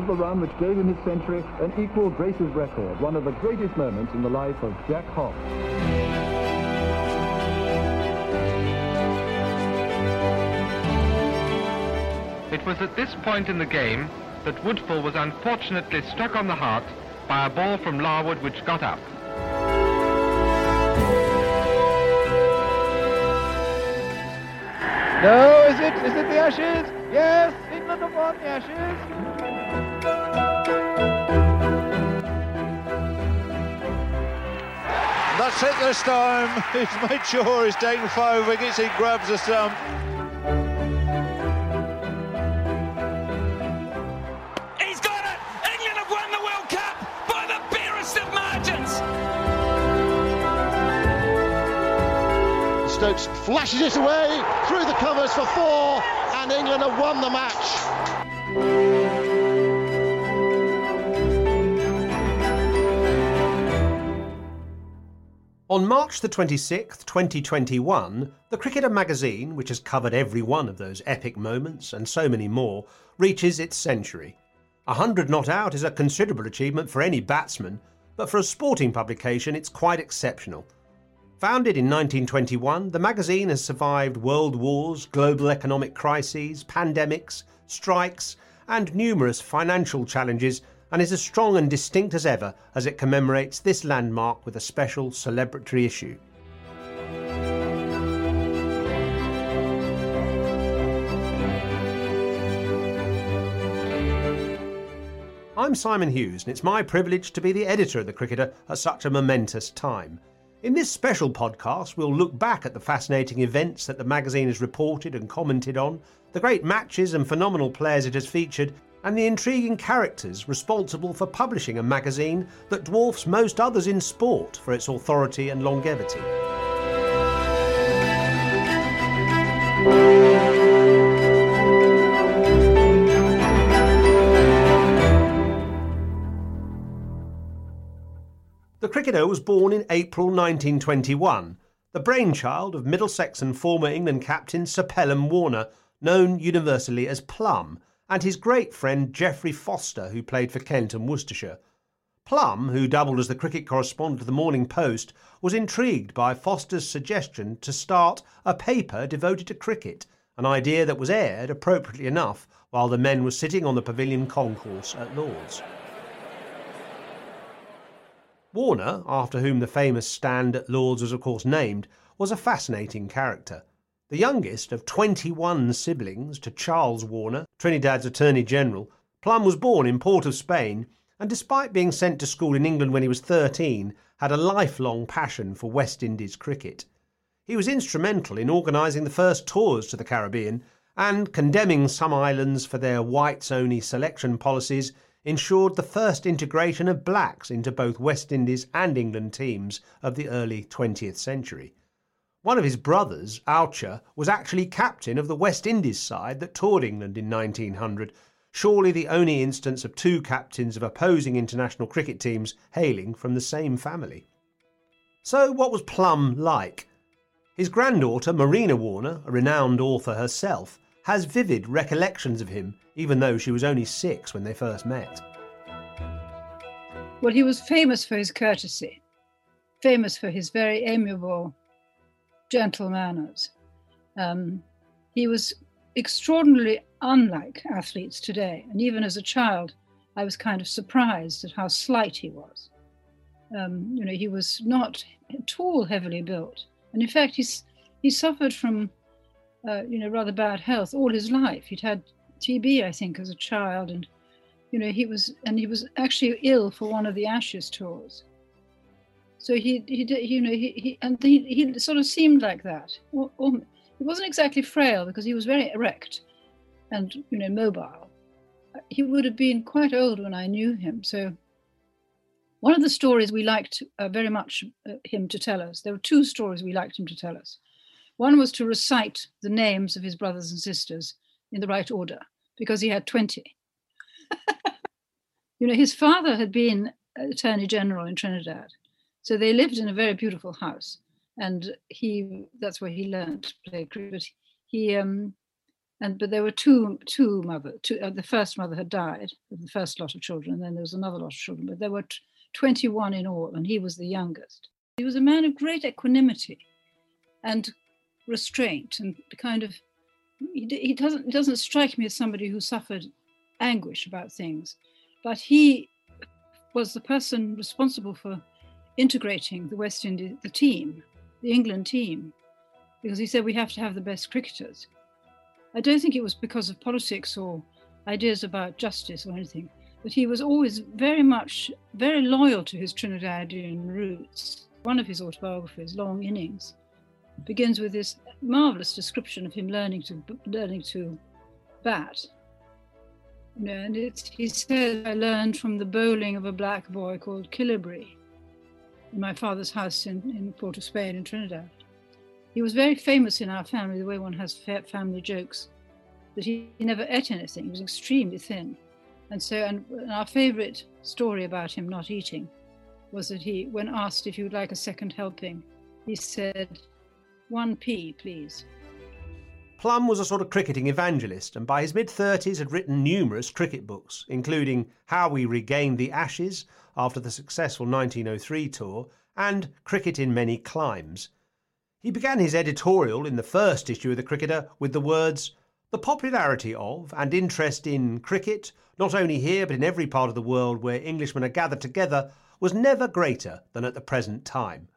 That was the run which gave him his century and equalled Grace's record, one of the greatest moments in the life of Jack Hobbs. It was at this point in the game that Woodfull was unfortunately struck on the heart by a ball from Larwood which got up. No, is it? Is it the Ashes? Yes, England have won the Ashes. That's it this time. He's made sure he's taken five wickets. He grabs the stump. He's got it! England have won the World Cup by the barest of margins! Stokes flashes it away through the covers for four, and England have won the match. On March the 26th, 2021, the Cricketer magazine, which has covered every one of those epic moments and so many more, reaches its century. A hundred not out is a considerable achievement for any batsman, but for a sporting publication it's quite exceptional. Founded in 1921, the magazine has survived world wars, global economic crises, pandemics, strikes, and numerous financial challenges and is as strong and distinct as ever as it commemorates this landmark with a special celebratory issue. I'm Simon Hughes, and it's my privilege to be the editor of The Cricketer at such a momentous time. In this special podcast, we'll look back at the fascinating events that the magazine has reported and commented on, the great matches and phenomenal players it has featured, and the intriguing characters responsible for publishing a magazine that dwarfs most others in sport for its authority and longevity. The cricketer was born in April 1921, the brainchild of Middlesex and former England captain Sir Pelham Warner, known universally as Plum, and his great friend Geoffrey Foster, who played for Kent and Worcestershire. Plum, who doubled as the cricket correspondent of the Morning Post, was intrigued by Foster's suggestion to start a paper devoted to cricket, an idea that was aired, appropriately enough, while the men were sitting on the pavilion concourse at Lord's. Warner, after whom the famous stand at Lord's was of course named, was a fascinating character. The youngest of 21 siblings to Charles Warner, Trinidad's Attorney General, Plum was born in Port of Spain and despite being sent to school in England when he was 13, had a lifelong passion for West Indies cricket. He was instrumental in organising the first tours to the Caribbean and, condemning some islands for their whites only selection policies, ensured the first integration of blacks into both West Indies and England teams of the early 20th century. One of his brothers, Aucher, was actually captain of the West Indies side that toured England in 1900, surely the only instance of two captains of opposing international cricket teams hailing from the same family. So, what was Plum like? His granddaughter, Marina Warner, a renowned author herself, has vivid recollections of him, even though she was only six when they first met. Well, he was famous for his courtesy, famous for his very amiable, gentle manners. Um, he was extraordinarily unlike athletes today. And even as a child, I was kind of surprised at how slight he was. Um, you know, he was not at all heavily built. And in fact, he's, he suffered from, uh, you know, rather bad health all his life. He'd had TB, I think, as a child, and you know, he was, and he was actually ill for one of the Ashes tours. So he, he you know, he, he and he, he sort of seemed like that. He wasn't exactly frail because he was very erect and, you know, mobile. He would have been quite old when I knew him. So one of the stories we liked uh, very much uh, him to tell us, there were two stories we liked him to tell us. One was to recite the names of his brothers and sisters in the right order because he had 20. you know, his father had been Attorney General in Trinidad. So they lived in a very beautiful house. And he that's where he learned to play cricket. He um and but there were two two mother two uh, the first mother had died the first lot of children, and then there was another lot of children, but there were t- 21 in all, and he was the youngest. He was a man of great equanimity and restraint and kind of he, he doesn't he doesn't strike me as somebody who suffered anguish about things, but he was the person responsible for integrating the West Indies, the team, the England team, because he said we have to have the best cricketers. I don't think it was because of politics or ideas about justice or anything, but he was always very much very loyal to his Trinidadian roots. One of his autobiographies, Long Innings, begins with this marvelous description of him learning to learning to bat. You know, and it's, he said, I learned from the bowling of a black boy called Killibree in my father's house in, in Port of Spain in Trinidad. He was very famous in our family, the way one has family jokes, that he, he never ate anything. He was extremely thin. And so, and, and our favorite story about him not eating was that he, when asked if he would like a second helping, he said, one pea, please. Plum was a sort of cricketing evangelist, and by his mid 30s had written numerous cricket books, including How We Regained the Ashes after the successful 1903 tour and Cricket in Many Climes. He began his editorial in the first issue of the Cricketer with the words, The popularity of and interest in cricket, not only here but in every part of the world where Englishmen are gathered together, was never greater than at the present time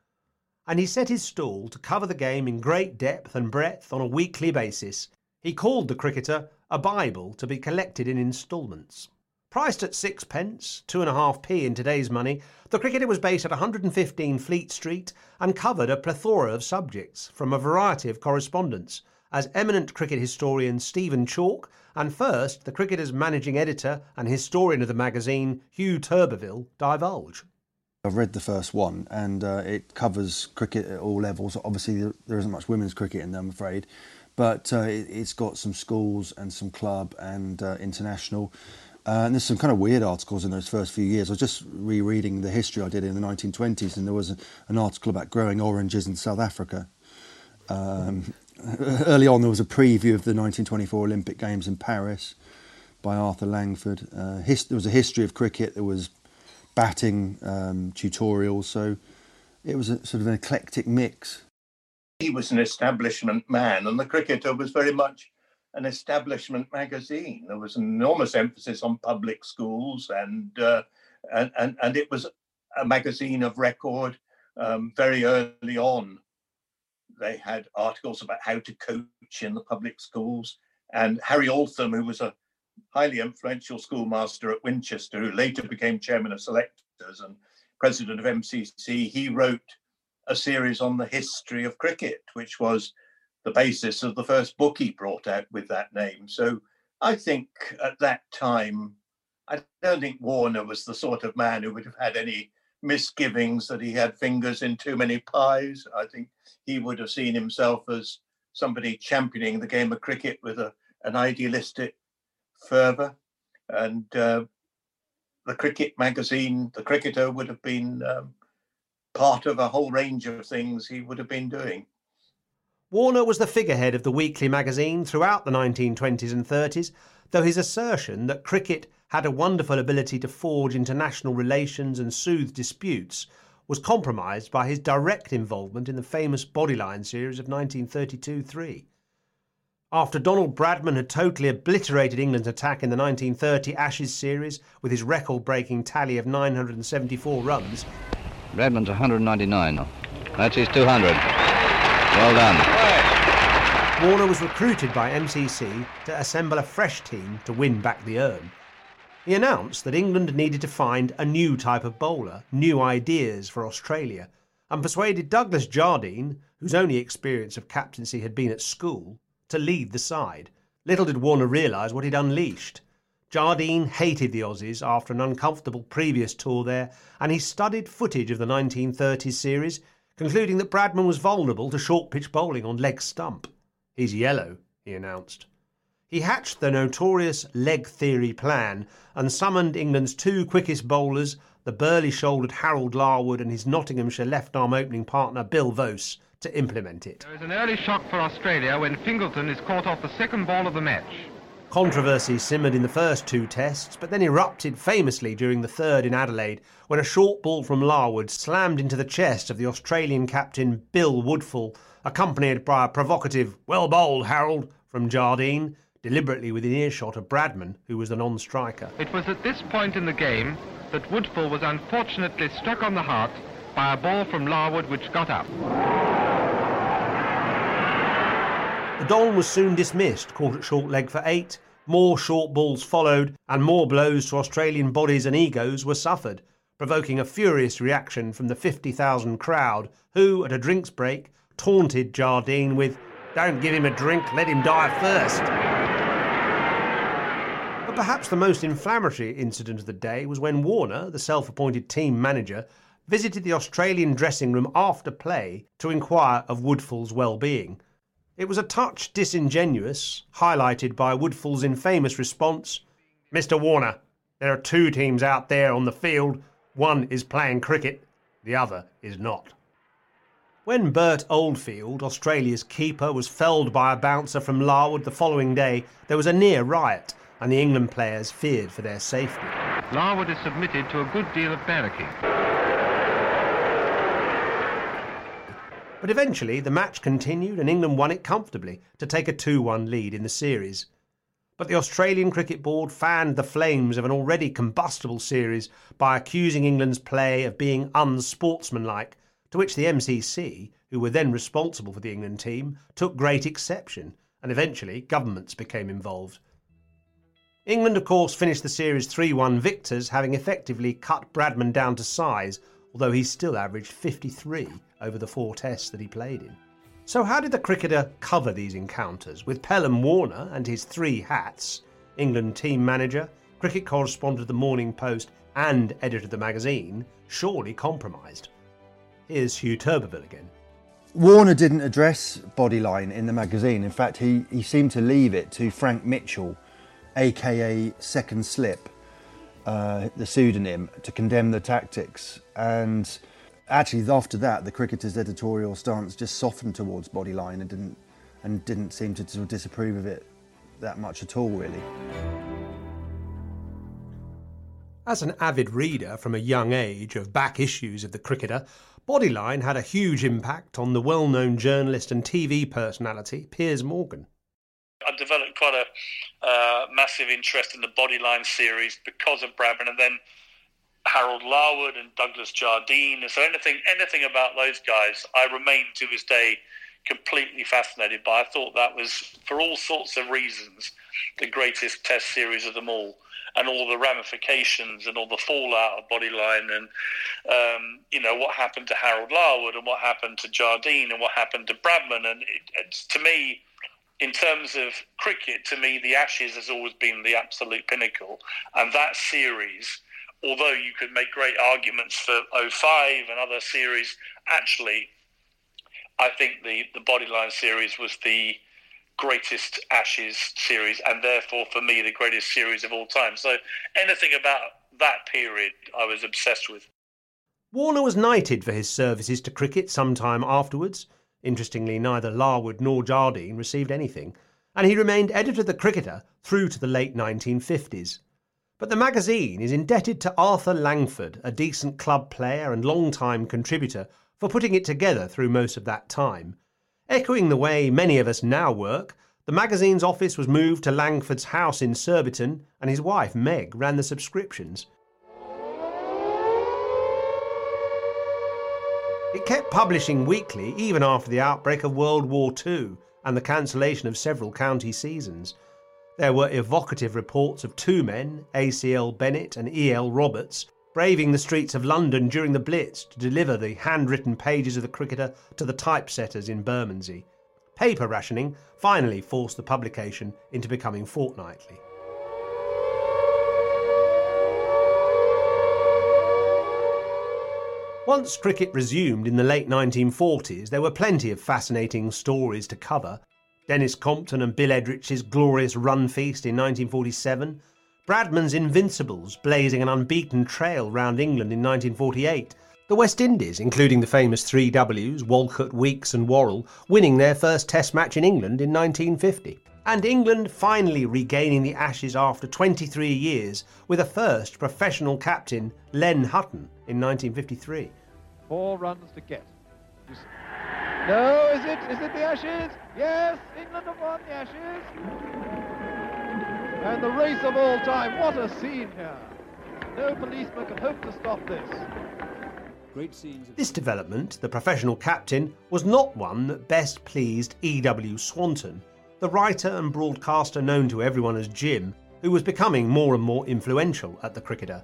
and he set his stall to cover the game in great depth and breadth on a weekly basis. He called the cricketer a Bible to be collected in instalments. Priced at sixpence, two and a half p in today's money, the cricketer was based at 115 Fleet Street and covered a plethora of subjects from a variety of correspondents, as eminent cricket historian Stephen Chalke and first the cricketer's managing editor and historian of the magazine Hugh Turberville divulge. I've read the first one, and uh, it covers cricket at all levels. Obviously, there isn't much women's cricket in there, I'm afraid, but uh, it, has got some schools and some club and uh, international. Uh, and there's some kind of weird articles in those first few years. I was just rereading the history I did in the 1920s, and there was a, an article about growing oranges in South Africa. Um, early on, there was a preview of the 1924 Olympic Games in Paris by Arthur Langford. Uh, his, there was a history of cricket. There was batting um, tutorials. So it was a sort of an eclectic mix. He was an establishment man, and the Cricketer was very much an establishment magazine. There was an enormous emphasis on public schools, and uh, and, and and it was a magazine of record um, very early on. They had articles about how to coach in the public schools, and Harry Altham, who was a highly influential schoolmaster at Winchester, who later became chairman of selectors and president of MCC, he wrote a series on the history of cricket, which was the basis of the first book he brought out with that name. So I think at that time, I don't think Warner was the sort of man who would have had any misgivings that he had fingers in too many pies. I think he would have seen himself as somebody championing the game of cricket with a, an idealistic fervour, and uh, the cricket magazine, the cricketer, would have been um, part of a whole range of things he would have been doing. Warner was the figurehead of the weekly magazine throughout the 1920s and 30s, though his assertion that cricket had a wonderful ability to forge international relations and soothe disputes was compromised by his direct involvement in the famous Bodyline series of 1932 3. After Donald Bradman had totally obliterated England's attack in the 1930 Ashes series with his record breaking tally of 974 runs. Bradman's 199. That's his 200. Well done. Warner was recruited by MCC to assemble a fresh team to win back the urn. he announced that England needed to find a new type of bowler, new ideas for Australia, and persuaded Douglas Jardine, whose only experience of captaincy had been at school, to lead the side. Little did Warner realise what he'd unleashed. Jardine hated the Aussies after an uncomfortable previous tour there, and he studied footage of the 1930s series, concluding that Bradman was vulnerable to short pitch bowling on leg stump. He's yellow, he announced. He hatched the notorious leg theory plan and summoned England's two quickest bowlers, the burly shouldered Harold Larwood and his Nottinghamshire left arm opening partner Bill Voce, to implement it. There is an early shock for Australia when Fingleton is caught off the second ball of the match. Controversy simmered in the first two tests, but then erupted famously during the third in Adelaide when a short ball from Larwood slammed into the chest of the Australian captain Bill Woodfull, accompanied by a provocative, Well bowled, Harold, from Jardine, deliberately within earshot of Bradman, who was the non striker. It was at this point in the game that Woodfull was unfortunately struck on the heart by a ball from Larwood which got up. The Don was soon dismissed, caught at short leg for eight. More short balls followed, and more blows to Australian bodies and egos were suffered, provoking a furious reaction from the 50,000 crowd, who, at a drinks break, taunted Jardine with, Don't give him a drink, let him die first. But perhaps the most inflammatory incident of the day was when Warner, the self appointed team manager, visited the Australian dressing room after play to inquire of Woodfull's well being. It was a touch disingenuous, highlighted by Woodfull's infamous response Mr. Warner, there are two teams out there on the field. One is playing cricket, the other is not. When Bert Oldfield, Australia's keeper, was felled by a bouncer from Larwood the following day, there was a near riot, and the England players feared for their safety. Larwood is submitted to a good deal of barracking. But eventually, the match continued and England won it comfortably to take a 2 1 lead in the series. But the Australian Cricket Board fanned the flames of an already combustible series by accusing England's play of being unsportsmanlike, to which the MCC, who were then responsible for the England team, took great exception, and eventually governments became involved. England, of course, finished the series 3 1 victors, having effectively cut Bradman down to size, although he still averaged 53 over the four tests that he played in. So, how did the cricketer cover these encounters with Pelham Warner and his three hats England team manager, cricket correspondent of the Morning Post, and editor of the magazine surely compromised? Here's Hugh Turberville again. Warner didn't address Bodyline in the magazine. In fact, he, he seemed to leave it to Frank Mitchell, aka Second Slip, uh, the pseudonym, to condemn the tactics. And actually, after that, the cricketer's editorial stance just softened towards Bodyline and didn't and didn't seem to sort of disapprove of it that much at all, really. As an avid reader from a young age of back issues of the cricketer, Bodyline had a huge impact on the well known journalist and TV personality Piers Morgan. I developed quite a uh, massive interest in the Bodyline series because of Bradman, and then Harold Larwood and Douglas Jardine. So anything anything about those guys, I remain to this day completely fascinated by. I thought that was, for all sorts of reasons, the greatest Test series of them all, and all the ramifications and all the fallout of Bodyline, and um, you know what happened to Harold Larwood and what happened to Jardine and what happened to Bradman, and it, to me. In terms of cricket, to me, the Ashes has always been the absolute pinnacle. And that series, although you could make great arguments for 05 and other series, actually, I think the, the Bodyline series was the greatest Ashes series, and therefore, for me, the greatest series of all time. So, anything about that period, I was obsessed with. Warner was knighted for his services to cricket some time afterwards. Interestingly, neither Larwood nor Jardine received anything, and he remained editor of the Cricketer through to the late 1950s. But the magazine is indebted to Arthur Langford, a decent club player and long-time contributor, for putting it together through most of that time. Echoing the way many of us now work, the magazine's office was moved to Langford's house in Surbiton, and his wife, Meg, ran the subscriptions. It kept publishing weekly even after the outbreak of World War II and the cancellation of several county seasons. There were evocative reports of two men, A.C.L. Bennett and E.L. Roberts, braving the streets of London during the Blitz to deliver the handwritten pages of the cricketer to the typesetters in Bermondsey. Paper rationing finally forced the publication into becoming fortnightly. Once cricket resumed in the late 1940s, there were plenty of fascinating stories to cover. Denis Compton and Bill Edrich's glorious run feast in 1947, Bradman's Invincibles blazing an unbeaten trail round England in 1948, the West Indies, including the famous three Ws, Walcott, Weekes, and Worrell, winning their first Test match in England in 1950. And England finally regaining the Ashes after 23 years with a first professional captain, Len Hutton, in 1953. Four runs to get. No, is it? Is it the Ashes? Yes, England have won the Ashes. And the race of all time. What a scene here. No policeman can hope to stop this. Great scenes. This development, the professional captain, was not one that best pleased E.W. Swanton, the writer and broadcaster known to everyone as Jim, who was becoming more and more influential at the cricketer,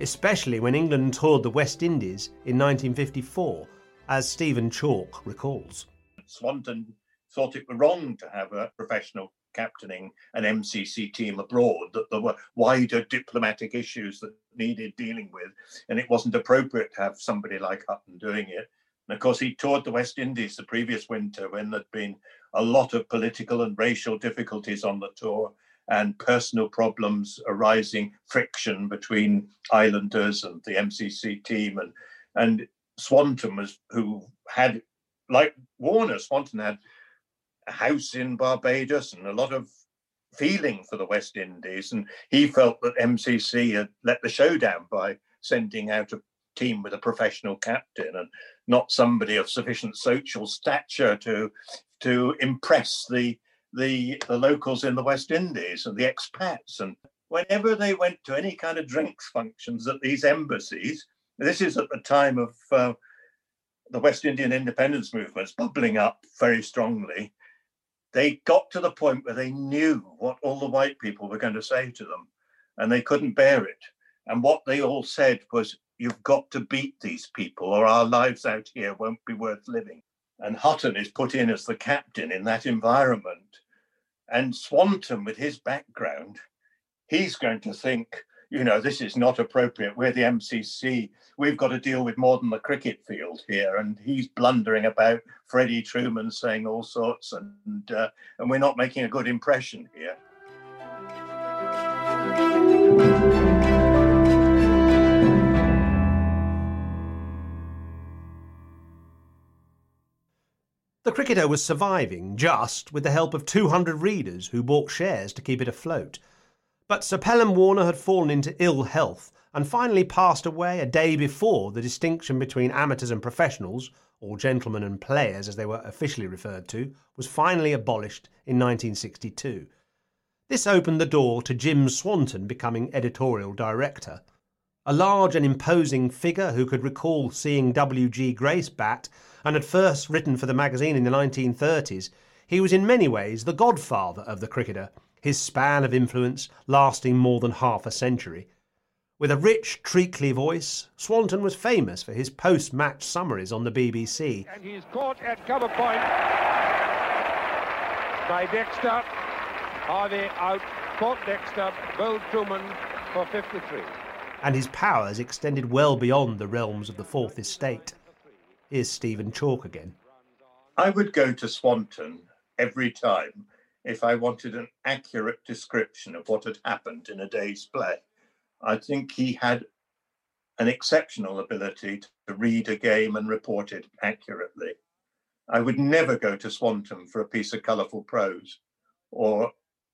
especially when England toured the West Indies in 1954 as Stephen Chalke recalls. Swanton thought it were wrong to have a professional captaining an MCC team abroad, that there were wider diplomatic issues that needed dealing with, and it wasn't appropriate to have somebody like Hutton doing it. And of course, he toured the West Indies the previous winter when there'd been a lot of political and racial difficulties on the tour and personal problems arising, friction between islanders and the MCC team. And, and Swanton was who had, like Warner, Swanton had a house in Barbados and a lot of feeling for the West Indies. And he felt that MCC had let the show down by sending out a team with a professional captain and not somebody of sufficient social stature to to impress the the, the locals in the West Indies and the expats. And whenever they went to any kind of drinks functions at these embassies, this is at the time of uh, the West Indian independence movements bubbling up very strongly. They got to the point where they knew what all the white people were going to say to them, and they couldn't bear it. And what they all said was, You've got to beat these people, or our lives out here won't be worth living. And Hutton is put in as the captain in that environment. And Swanton, with his background, he's going to think, you know, this is not appropriate. We're the MCC. We've got to deal with more than the cricket field here. And he's blundering about Freddie Trueman saying all sorts, and uh, and we're not making a good impression here. The cricketer was surviving just with the help of 200 readers who bought shares to keep it afloat. But Sir Pelham Warner had fallen into ill health and finally passed away a day before the distinction between amateurs and professionals, or gentlemen and players as they were officially referred to, was finally abolished in 1962. This opened the door to Jim Swanton becoming editorial director. A large and imposing figure who could recall seeing W.G. Grace bat and had first written for the magazine in the 1930s, he was in many ways the godfather of the cricketer his span of influence lasting more than half a century. With a rich, treacly voice, Swanton was famous for his post match summaries on the BBC. And he's caught at cover point by Dexter. Harvey out, caught Dexter, Bill Trueman for 53. And his powers extended well beyond the realms of the Fourth Estate. Here's Stephen Chalke again. I would go to Swanton every time if I wanted an accurate description of what had happened in a day's play. I think he had an exceptional ability to read a game and report it accurately. I would never go to Swanton for a piece of colourful prose or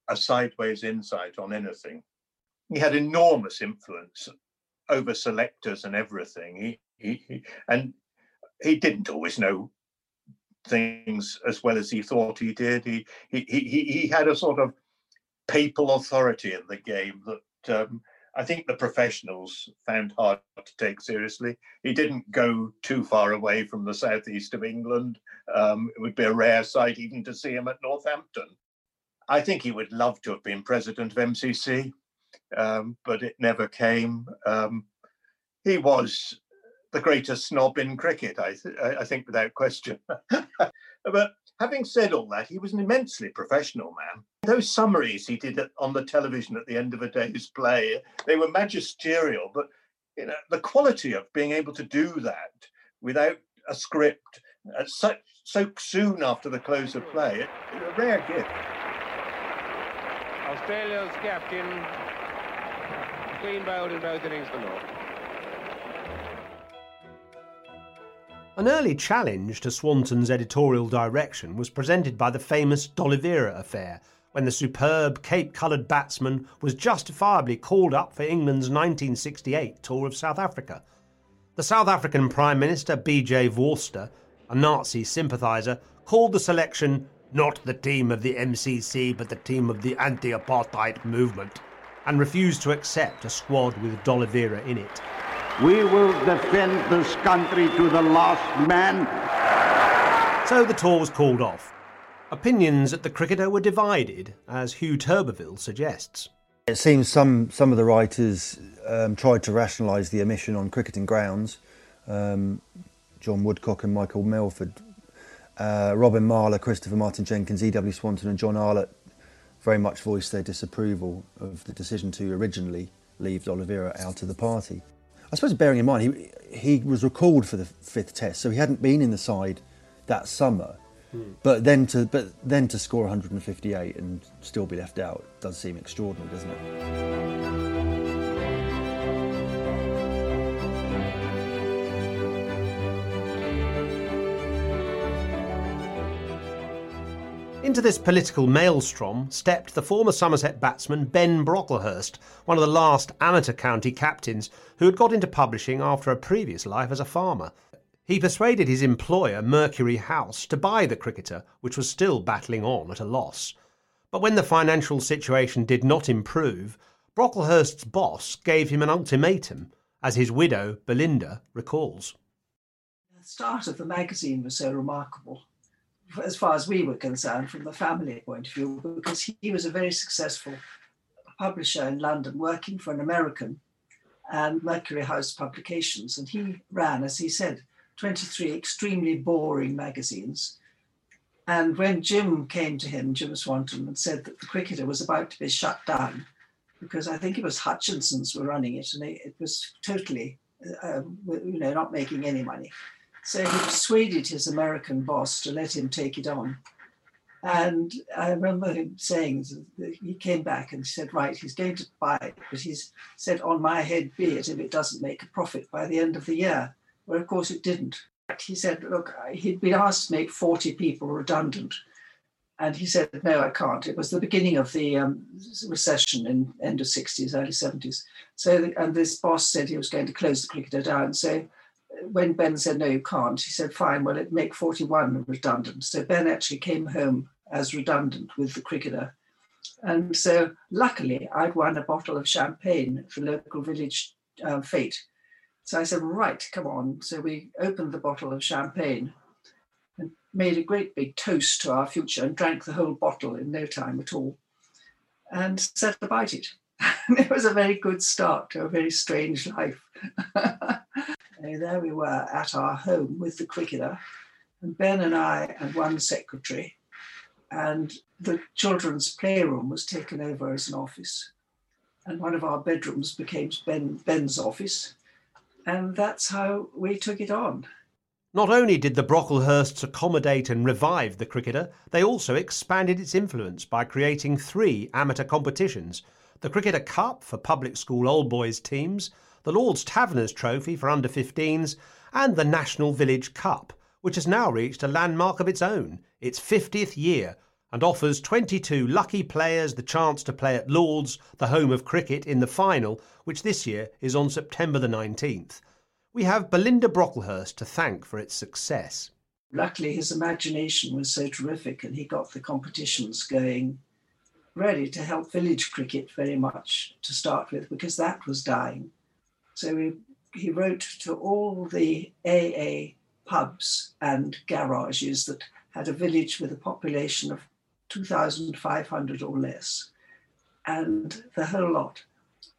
a sideways insight on anything. He had enormous influence over selectors and everything. He, he, he and he didn't always know things as well as he thought he did. He he he he had a sort of papal authority in the game that um, I think the professionals found hard to take seriously. He didn't go too far away from the southeast of England. Um, it would be a rare sight even to see him at Northampton. I think he would love to have been president of MCC, um, but it never came. Um, he was the greatest snob in cricket, I, th- I think, without question. but having said all that, he was an immensely professional man. Those summaries he did on the television at the end of a day's play, they were magisterial, but you know, the quality of being able to do that without a script uh, at such so soon after the close of play, a rare gift. Australia's captain clean bowled in both innings for North. An early challenge to Swanton's editorial direction was presented by the famous D'Oliveira affair, when the superb Cape coloured batsman was justifiably called up for England's 1968 tour of South Africa. The South African Prime Minister B.J. Vorster, a Nazi sympathiser, called the selection not the team of the MCC but the team of the anti apartheid movement, and refused to accept a squad with D'Oliveira in it. We will defend this country to the last man. So the tour was called off. Opinions at the cricketer were divided, as Hugh Turberville suggests. It seems some, some of the writers um, tried to rationalise the omission on cricketing grounds. Um, John Woodcock and Michael Melford, uh, Robin Marlar, Christopher Martin Jenkins, E.W. Swanton, and John Arlott very much voiced their disapproval of the decision to originally leave D'Oliveira out of the party. I suppose bearing in mind he he was recalled for the fifth test, so he hadn't been in the side that summer. Hmm. But then to but then to score 158 and still be left out does seem extraordinary, doesn't it? Into this political maelstrom stepped the former Somerset batsman Ben Brocklehurst, one of the last amateur county captains who had got into publishing after a previous life as a farmer. He persuaded his employer, Mercury House, to buy the cricketer, which was still battling on at a loss. But when the financial situation did not improve, Brocklehurst's boss gave him an ultimatum, as his widow, Belinda, recalls. The start of the magazine was so remarkable as far as we were concerned, from the family point of view, because he was a very successful publisher in London working for an American and Mercury House Publications. And he ran, as he said, 23 extremely boring magazines. And when Jim came to him, Jim Swanton, and said that the cricketer was about to be shut down, because I think it was Hutchinson's were running it, and it was totally, uh, you know, not making any money. So he persuaded his American boss to let him take it on. And I remember him saying he came back and said, Right, he's going to buy it, but he's said, On my head be it if it doesn't make a profit by the end of the year. Well, of course, it didn't. He said, Look, he'd been asked to make 40 people redundant. And he said, No, I can't. It was the beginning of the um, recession in end of 60s, early 70s. So, and this boss said he was going to close the cricketer down. So when Ben said, no, you can't, he said, fine, well, it make 41 redundant. So Ben actually came home as redundant with the cricketer. And so luckily, I'd won a bottle of champagne for local village uh, fete. So I said, right, come on. So we opened the bottle of champagne and made a great big toast to our future and drank the whole bottle in no time at all and set about it. it was a very good start to a very strange life. there we were at our home with the cricketer, and Ben and I and one secretary, and the children's playroom was taken over as an office. And one of our bedrooms became ben, Ben's office. And that's how we took it on. Not only did the Brocklehursts accommodate and revive the cricketer, they also expanded its influence by creating three amateur competitions the Cricketer Cup for public school old boys teams, the Lord's Taverners Trophy for under 15s, and the National Village Cup, which has now reached a landmark of its own, its 50th year, and offers 22 lucky players the chance to play at Lord's, the home of cricket, in the final, which this year is on September the 19th. We have Belinda Brocklehurst to thank for its success. Luckily, his imagination was so terrific and he got the competitions going ready to help village cricket very much to start with because that was dying. So he, he wrote to all the AA pubs and garages that had a village with a population of 2,500 or less. And the whole lot.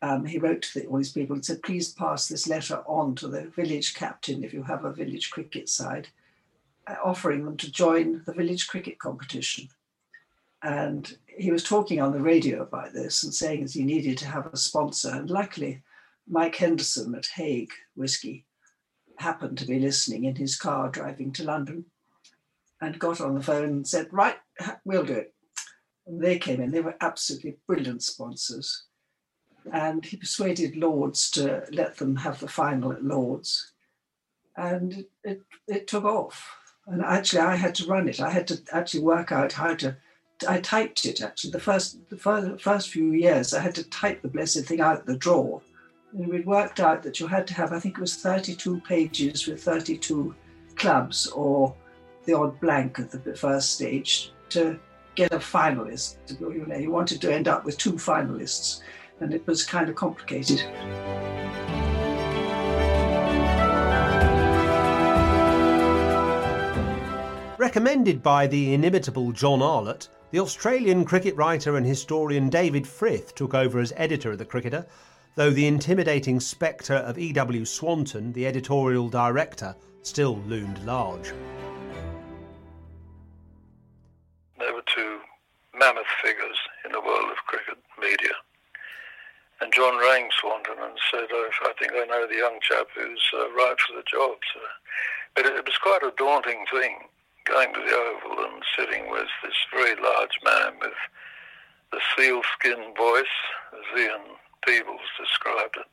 Um, he wrote to the, all these people and said, please pass this letter on to the village captain if you have a village cricket side, uh, offering them to join the village cricket competition. And he was talking on the radio about this and saying that he needed to have a sponsor. And luckily, Mike Henderson at Haig Whiskey happened to be listening in his car driving to London and got on the phone and said, Right, we'll do it. And they came in, they were absolutely brilliant sponsors. And he persuaded Lords to let them have the final at Lords. And it, it took off. And actually, I had to run it. I had to actually work out how to. I typed it actually. The first, the first, few years, I had to type the blessed thing out the drawer. And we worked out that you had to have, I think it was 32 pages with 32 clubs or the odd blank at the first stage to get a finalist. You know, you wanted to end up with two finalists, and it was kind of complicated. Recommended by the inimitable John Arlott, the Australian cricket writer and historian David Frith took over as editor of the Cricketer, though the intimidating spectre of E.W. Swanton, the editorial director, still loomed large. They were two mammoth figures in the world of cricket media. And John rang Swanton and said, oh, I think I know the young chap who's uh, right for the job. But it, it was quite a daunting thing going to the Oval and sitting with this very large man with the sealskin voice, as Ian Peebles described it.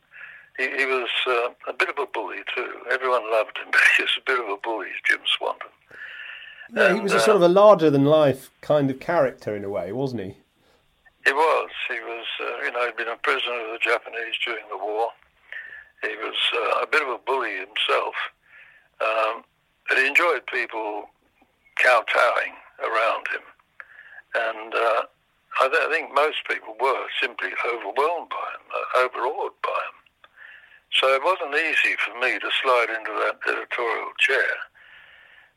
He, he was uh, a bit of a bully too. Everyone loved him, but he was a bit of a bully, Jim Swanton. Yeah, he was a sort of a larger than life kind of character in a way, wasn't he? He was. He was, uh, you know, he'd been a prisoner of the Japanese during the war. He was uh, a bit of a bully himself. Um, but he enjoyed people kowtowing around him. And uh, I, th- I, think most people were simply overwhelmed by him, uh, overawed by him. So it wasn't easy for me to slide into that editorial chair.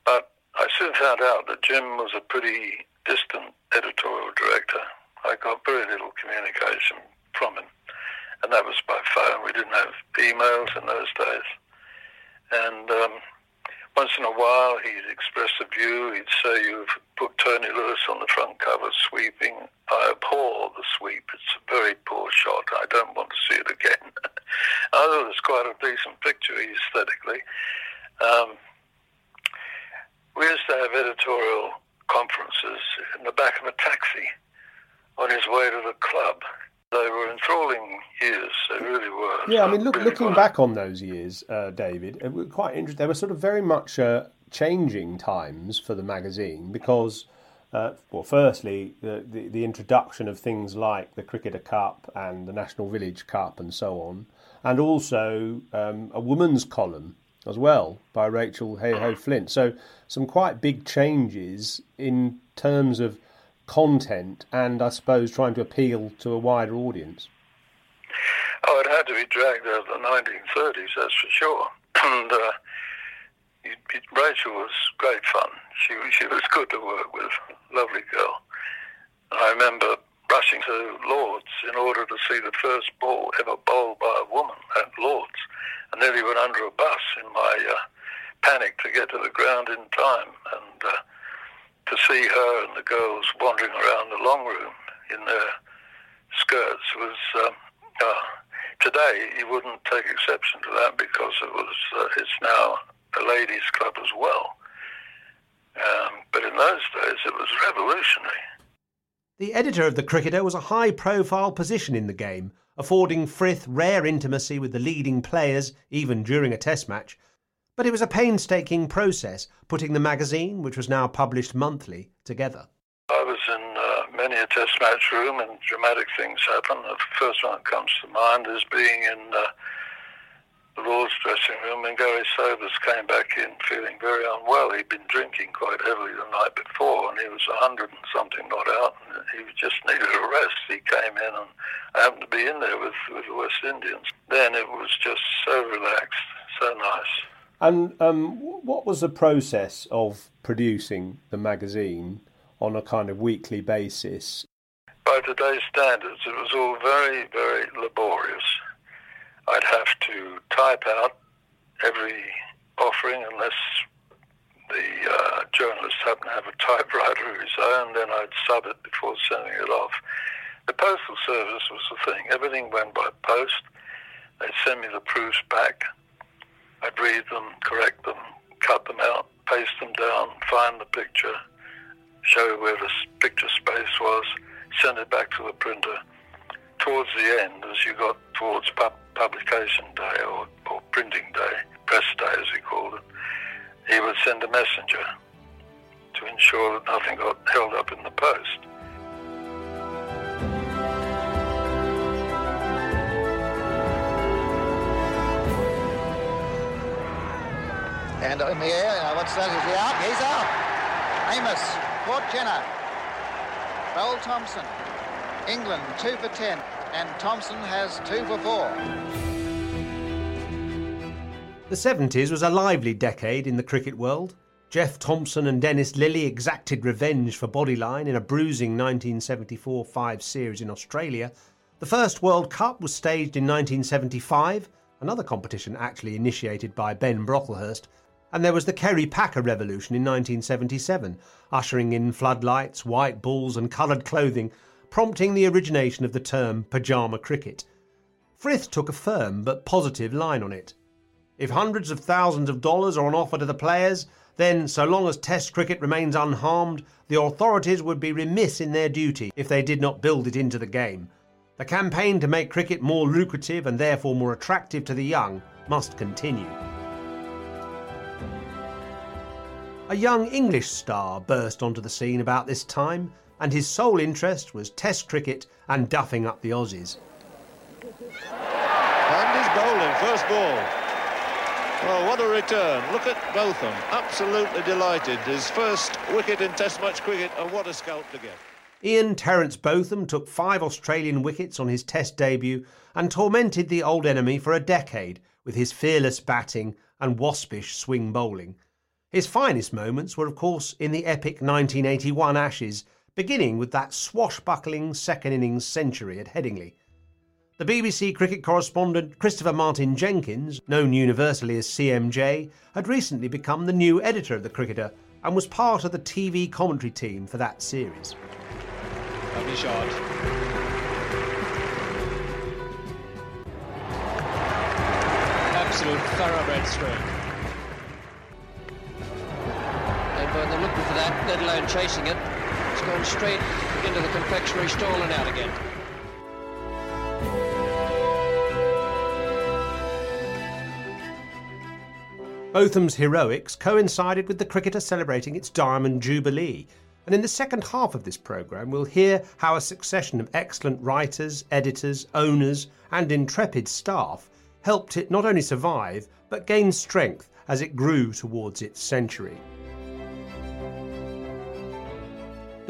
But I soon found out that Jim was a pretty distant editorial director. I got very little communication from him, and that was by phone. We didn't have emails in those days. And um, once in a while, he'd express a view. He'd say, You've put Tony Lewis on the front cover sweeping. I abhor the sweep. It's a very poor shot. I don't want to see it again. I thought it was quite a decent picture aesthetically. Um, we used to have editorial conferences in the back of a taxi on his way to the club. They were enthralling years. They really were. Yeah, I mean, look, really looking were. back on those years, uh, David, it was quite interesting. They were sort of very much uh, changing times for the magazine because, uh, well, firstly, the, the, the introduction of things like the Cricketer Cup and the National Village Cup and so on, and also um, a woman's column as well by Rachel Heyhoe Flint. So some quite big changes in terms of content and I suppose trying to appeal to a wider audience. Oh, it had to be dragged out of the 1930s, that's for sure. and uh, it, it, Rachel was great fun. She, she was good to work with, lovely girl. I remember rushing to Lords in order to see the first ball ever bowled by a woman at Lords. I nearly went under a bus in my uh, panic to get to the ground in time and uh, to see her and the girls wandering around the long room in their skirts was um, uh, today you wouldn't take exception to that because it was uh, it's now a ladies club as well um, but in those days it was revolutionary the editor of the cricketer was a high profile position in the game affording Frith rare intimacy with the leading players even during a test match. But it was a painstaking process putting the magazine, which was now published monthly, together. I was in uh, many a test match room and dramatic things happen. The first one that comes to mind is being in uh, the Lord's dressing room, and Gary Sobers came back in feeling very unwell. He'd been drinking quite heavily the night before, and he was hundred and something not out, and he just needed a rest. He came in, and I happened to be in there with, with the West Indians. Then it was just so relaxed, so nice. And um, what was the process of producing the magazine? on a kind of weekly basis. By today's standards, it was all very, very laborious. I'd have to type out every offering unless the uh, journalist happened to have a typewriter of his own, then I'd sub it before sending it off. The postal service was the thing. Everything went by post. They'd send me the proofs back. I'd read them, correct them, cut them out, paste them down, find the picture, show where the picture space was, send it back to the printer. Towards the end, as you got towards pub- publication day or, or printing day, press day as he called it, he would send a messenger to ensure that nothing got held up in the post. And in the air, what's that? Is he out? He's out. Amiss, Port Jenner, Noel Thomson. England, two for ten. And Thomson has two for four. The 70s was a lively decade in the cricket world. Jeff Thomson and Dennis Lillee exacted revenge for Bodyline in a bruising 1974 5 series in Australia. The first World Cup was staged in 1975, another competition actually initiated by Ben Brocklehurst, and there was the Kerry Packer Revolution in 1977, ushering in floodlights, white balls, and coloured clothing, prompting the origination of the term pyjama cricket. Frith took a firm but positive line on it. If hundreds of thousands of dollars are on offer to the players, then, so long as Test cricket remains unharmed, the authorities would be remiss in their duty if they did not build it into the game. The campaign to make cricket more lucrative and therefore more attractive to the young must continue. A young English star burst onto the scene about this time, and his sole interest was Test cricket and duffing up the Aussies. And he's bowling, first ball. Well, what a return. Look at Botham. Absolutely delighted. His first wicket in Test match cricket, and what a scalp to get. Ian Terence Botham took five Australian wickets on his Test debut and tormented the old enemy for a decade with his fearless batting and waspish swing bowling. His finest moments were, of course, in the epic 1981 Ashes, beginning with that swashbuckling second innings century at Headingley. The BBC cricket correspondent Christopher Martin Jenkins, known universally as CMJ, had recently become the new editor of The Cricketer and was part of the TV commentary team for that series. Lovely shot. Absolute thoroughbred stroke. That, let alone chasing it. It's gone straight into the confectionery stall and out again. Botham's heroics coincided with the cricketer celebrating its Diamond Jubilee, and in the second half of this programme we'll hear how a succession of excellent writers, editors, owners, and intrepid staff helped it not only survive, but gain strength as it grew towards its century.